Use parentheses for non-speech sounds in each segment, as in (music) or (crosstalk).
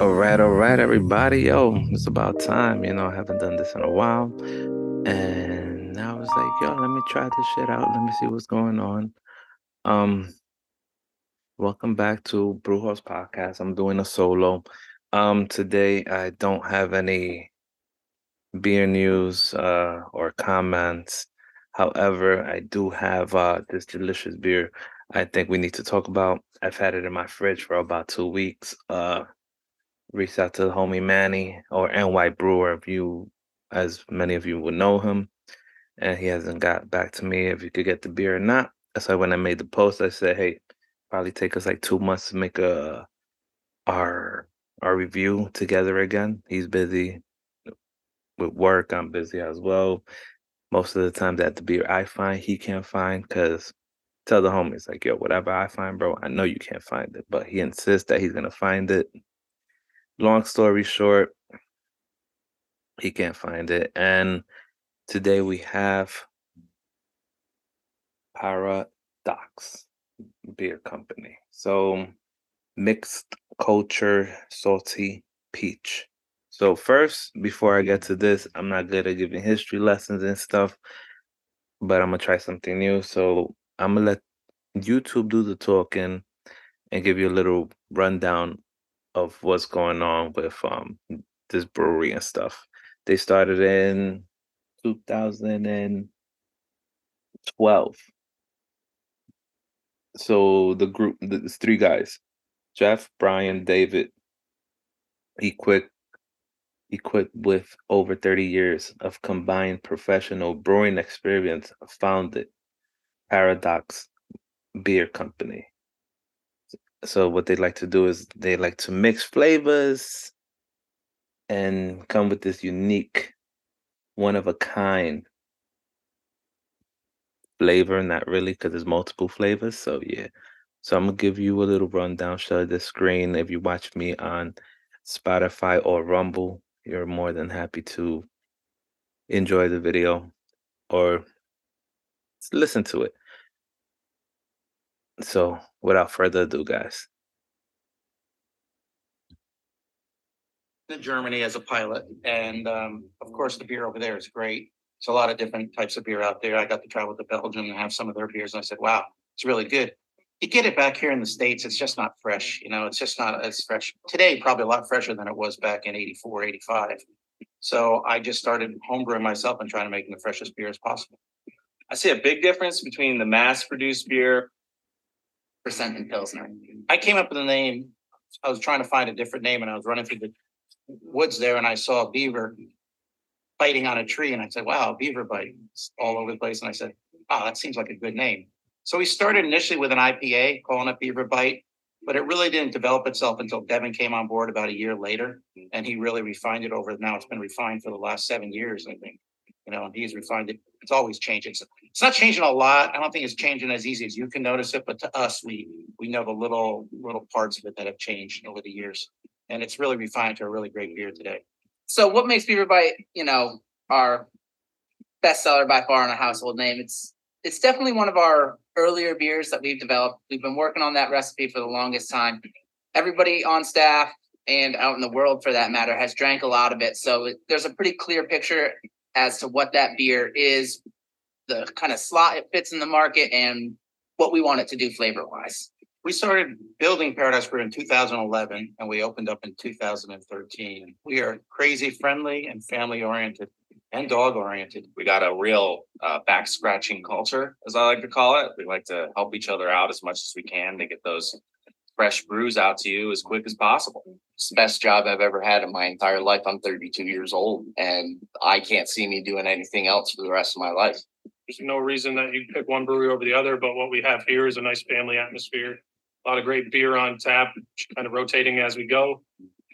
All right, all right, everybody. Yo, it's about time. You know, I haven't done this in a while. And I was like, yo, let me try this shit out. Let me see what's going on. Um, welcome back to Brew House Podcast. I'm doing a solo. Um, today I don't have any beer news uh or comments. However, I do have uh this delicious beer I think we need to talk about. I've had it in my fridge for about two weeks. Uh reached out to the homie Manny or NY Brewer, if you, as many of you would know him, and he hasn't got back to me if you could get the beer or not. So when I made the post, I said, "Hey, probably take us like two months to make a our our review together again." He's busy with work. I'm busy as well. Most of the time, that the beer I find he can't find because tell the homies like, "Yo, whatever I find, bro, I know you can't find it," but he insists that he's gonna find it long story short, he can't find it. And today we have Paradox Beer Company. So mixed culture salty peach. So first, before I get to this, I'm not good at giving history lessons and stuff, but I'm gonna try something new. So I'm gonna let YouTube do the talking and give you a little rundown of what's going on with um this brewery and stuff. They started in 2012. So the group, the three guys, Jeff, Brian, David, equipped equipped with over 30 years of combined professional brewing experience, founded Paradox Beer Company so what they like to do is they like to mix flavors and come with this unique one of a kind flavor not really because there's multiple flavors so yeah. So i'm gonna give you a little rundown show the screen if you watch me on spotify or rumble you're more than happy to enjoy the video or listen to it so without further ado, guys. In Germany as a pilot, and um, of course the beer over there is great. There's a lot of different types of beer out there. I got to travel to Belgium and have some of their beers, and I said, "Wow, it's really good." You get it back here in the states, it's just not fresh. You know, it's just not as fresh today. Probably a lot fresher than it was back in '84, '85. So I just started homebrewing myself and trying to make the freshest beer as possible. I see a big difference between the mass-produced beer percent in Pilsner. I came up with a name. I was trying to find a different name and I was running through the woods there and I saw a beaver biting on a tree. And I said, wow, beaver bite all over the place. And I said, oh, that seems like a good name. So we started initially with an IPA calling it beaver bite, but it really didn't develop itself until Devin came on board about a year later. And he really refined it over now. It's been refined for the last seven years, I think. You know, and he's refined it. It's always changing. So it's not changing a lot. I don't think it's changing as easy as you can notice it, but to us, we we know the little little parts of it that have changed over the years, and it's really refined to a really great beer today. So, what makes Beaver Bite, you know, our bestseller by far and a household name? It's it's definitely one of our earlier beers that we've developed. We've been working on that recipe for the longest time. Everybody on staff and out in the world, for that matter, has drank a lot of it. So there's a pretty clear picture as to what that beer is, the kind of slot it fits in the market and what we want it to do flavor wise. We started building Paradise Brew in 2011 and we opened up in 2013. We are crazy friendly and family oriented and dog oriented. We got a real uh, back scratching culture, as I like to call it. We like to help each other out as much as we can to get those fresh brews out to you as quick as possible. It's the best job I've ever had in my entire life. I'm 32 years old and I can't see me doing anything else for the rest of my life. There's no reason that you pick one brewery over the other, but what we have here is a nice family atmosphere. A lot of great beer on tap, kind of rotating as we go.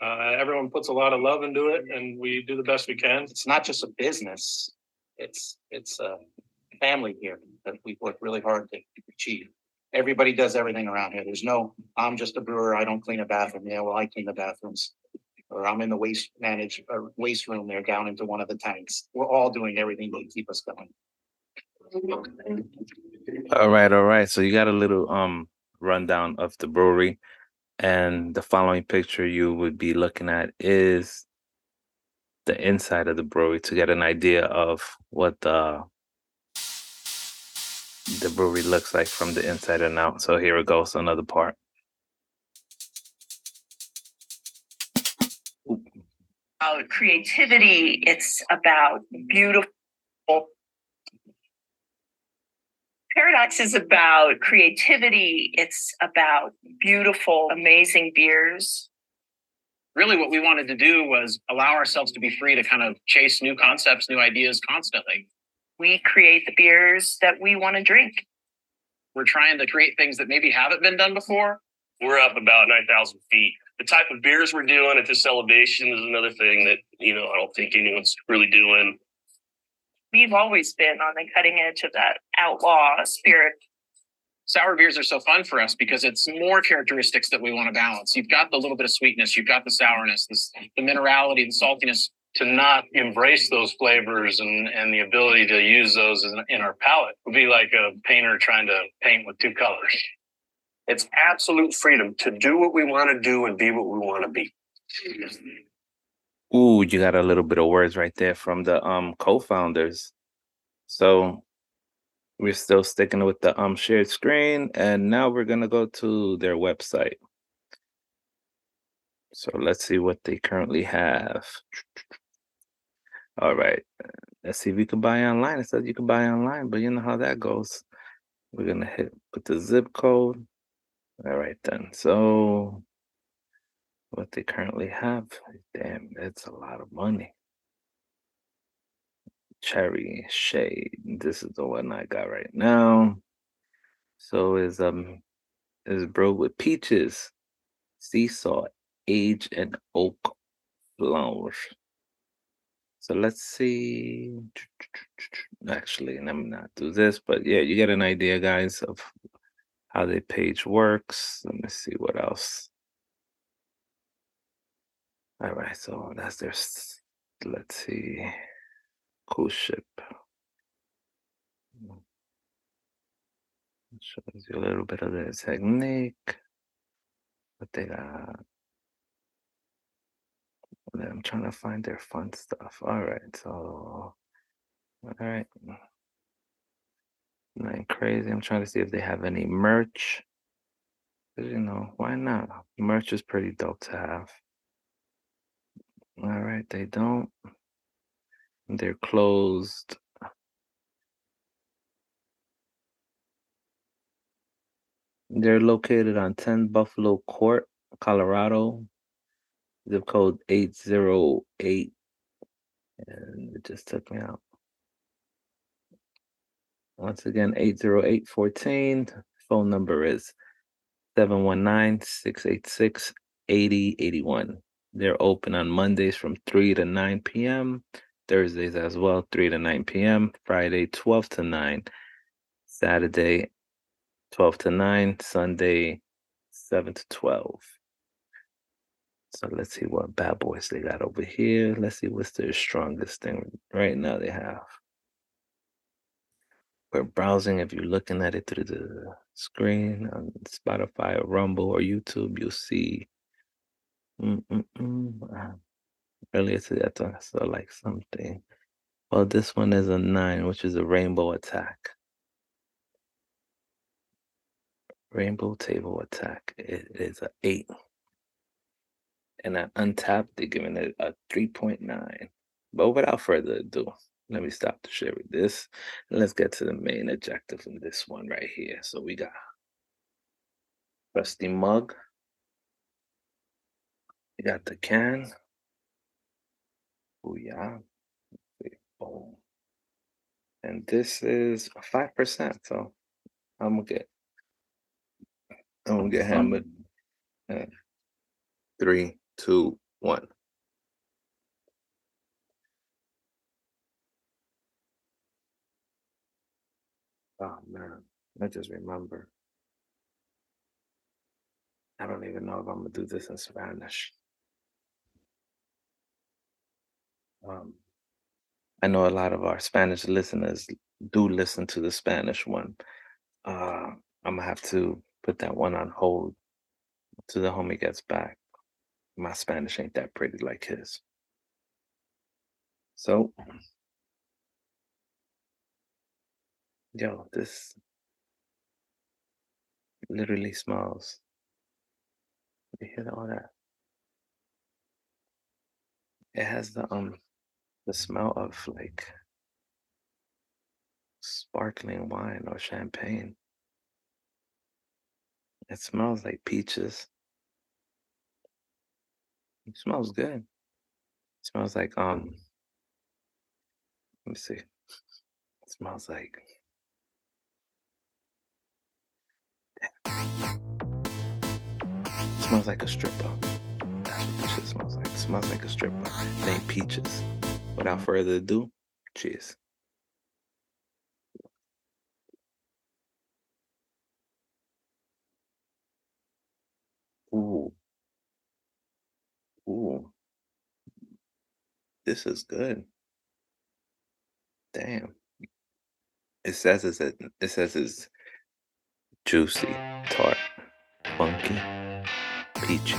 Uh, everyone puts a lot of love into it, and we do the best we can. It's not just a business; it's it's a family here that we work really hard to achieve. Everybody does everything around here. There's no I'm just a brewer. I don't clean a bathroom. Yeah, well, I clean the bathrooms, or I'm in the waste manage or waste room there down into one of the tanks. We're all doing everything to keep us going. All right, all right. So you got a little um rundown of the brewery. And the following picture you would be looking at is the inside of the brewery to get an idea of what the the brewery looks like from the inside and out. So here it goes, another part. about creativity. It's about beautiful. Paradox is about creativity. It's about beautiful, amazing beers. Really, what we wanted to do was allow ourselves to be free to kind of chase new concepts, new ideas constantly. We create the beers that we want to drink. We're trying to create things that maybe haven't been done before. We're up about nine thousand feet. The type of beers we're doing at this elevation is another thing that, you know, I don't think anyone's really doing. We've always been on the cutting edge of that outlaw spirit. Sour beers are so fun for us because it's more characteristics that we want to balance. You've got the little bit of sweetness, you've got the sourness, this, the minerality, the saltiness. To not embrace those flavors and, and the ability to use those in, in our palette would be like a painter trying to paint with two colors. It's absolute freedom to do what we want to do and be what we want to be. Ooh, you got a little bit of words right there from the um co-founders. So we're still sticking with the um shared screen and now we're gonna go to their website. So let's see what they currently have. All right. Let's see if you can buy online. It says you can buy online, but you know how that goes. We're gonna hit put the zip code. All right then. So what they currently have, damn, that's a lot of money. Cherry shade. This is the one I got right now. So is um is bro with peaches, sea salt, age, and oak flowers. So let's see. Actually, let me not do this, but yeah, you get an idea, guys, of how the page works. Let me see what else. All right, so that's their. Let's see. Coolship. Mm. Shows you a little bit of the technique. What they got. I'm trying to find their fun stuff. All right, so all right. Nothing crazy. I'm trying to see if they have any merch. you know, why not? Merch is pretty dope to have. All right, they don't. They're closed. They're located on 10 Buffalo Court, Colorado, zip code 808. And it just took me out. Once again, 80814. Phone number is 719 686 8081. They're open on Mondays from 3 to 9 p.m., Thursdays as well, 3 to 9 p.m., Friday, 12 to 9, Saturday, 12 to 9, Sunday, 7 to 12. So let's see what bad boys they got over here. Let's see what's their strongest thing right now they have. We're browsing. If you're looking at it through the screen on Spotify or Rumble or YouTube, you'll see. Mm-mm-mm. Earlier today, I thought I saw like something. Well, this one is a nine, which is a rainbow attack. Rainbow table attack. It is a eight. And at Untappd, they're giving it a 3.9. But without further ado, let me stop the share with this. And let's get to the main objective in this one right here. So we got rusty mug. We got the can. Oh yeah. Boom. And this is five percent. So I'm gonna get I'm gonna get hammered. Uh, Three, two, one. Oh man, I just remember. I don't even know if I'm gonna do this in Spanish. Um, I know a lot of our Spanish listeners do listen to the Spanish one. Uh, I'm gonna have to put that one on hold till the homie gets back. My Spanish ain't that pretty like his. So, yo, this literally smells. You hear all that? It has the um the smell of like sparkling wine or champagne. It smells like peaches. It smells good. It smells like um let me see. It smells like it smells like a stripper. That's what this shit smells like. It smells like a stripper named Peaches. Without further ado, cheers. Ooh. Ooh. This is good. Damn. It says it's a, it says it's juicy, tart, funky, peachy.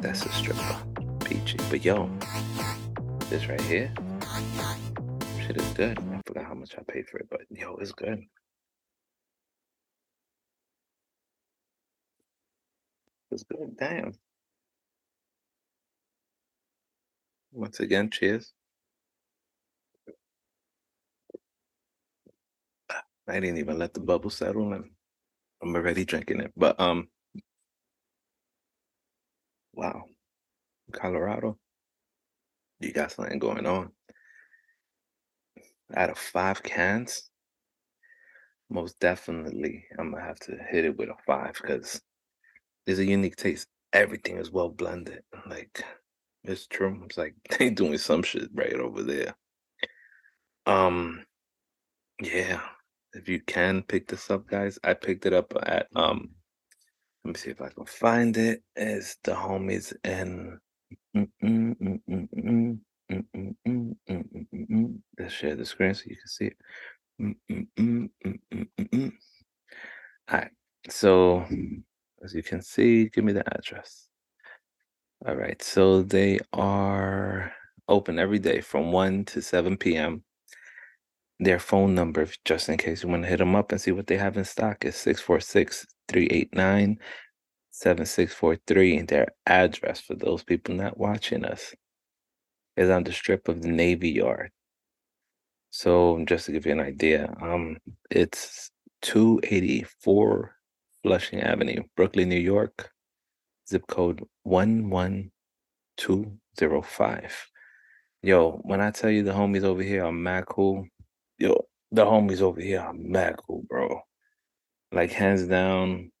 That's a stripper. Peachy. But yo, this right here, shit is good. I forgot how much I paid for it, but yo, it's good. It's good. Damn. Once again, cheers. I didn't even let the bubble settle and I'm already drinking it. But um wow. Colorado. You got something going on. Out of five cans, most definitely I'm gonna have to hit it with a five because there's a unique taste. Everything is well blended. Like it's true. It's like (laughs) they doing some shit right over there. Um yeah. If you can pick this up, guys, I picked it up at um let me see if I can find it. It's the homies in Let's share the screen so you can see it. All right. So, as you can see, give me the address. All right. So, they are open every day from 1 to 7 p.m. Their phone number, just in case you want to hit them up and see what they have in stock, is 646 389 7643. And their address, for those people not watching us, is on the strip of the Navy Yard. So just to give you an idea, um, it's 284 Flushing Avenue, Brooklyn, New York, zip code 11205. Yo, when I tell you the homies over here are mad cool, yo, the homies over here are mad cool, bro. Like hands down,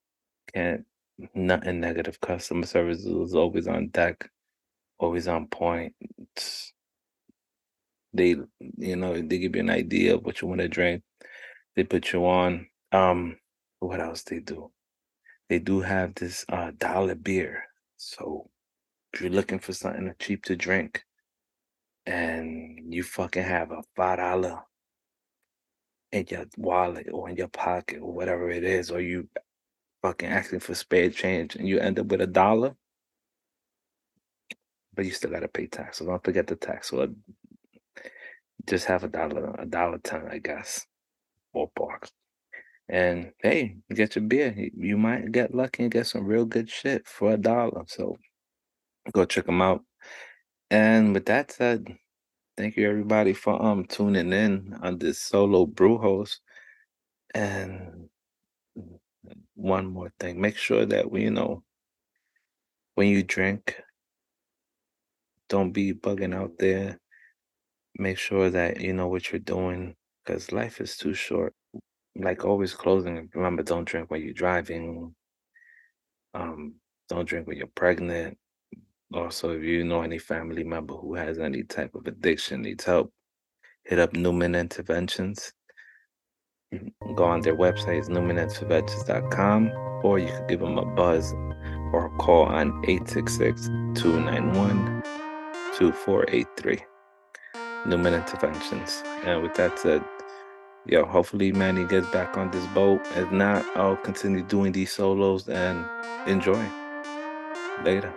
can't nothing negative. Customer service is always on deck, always on point. They, you know, they give you an idea of what you want to drink. They put you on. Um, what else they do? They do have this uh dollar beer. So if you're looking for something cheap to drink, and you fucking have a five dollar in your wallet or in your pocket or whatever it is, or you fucking asking for spare change and you end up with a dollar, but you still gotta pay tax. So don't forget the tax. So just have a dollar, a dollar ten, I guess, ballpark. And hey, get your beer. You might get lucky and get some real good shit for a dollar. So go check them out. And with that said, thank you everybody for um tuning in on this solo brew host. And one more thing, make sure that we, you know, when you drink, don't be bugging out there. Make sure that you know what you're doing because life is too short. Like always closing, remember don't drink when you're driving. Um, don't drink when you're pregnant. Also, if you know any family member who has any type of addiction, needs help, hit up Newman Interventions. Go on their website, it's newmaninterventions.com, or you can give them a buzz or a call on 866 291 2483. Newman Interventions. And with that said, yo, hopefully Manny gets back on this boat. If not, I'll continue doing these solos and enjoy. Later.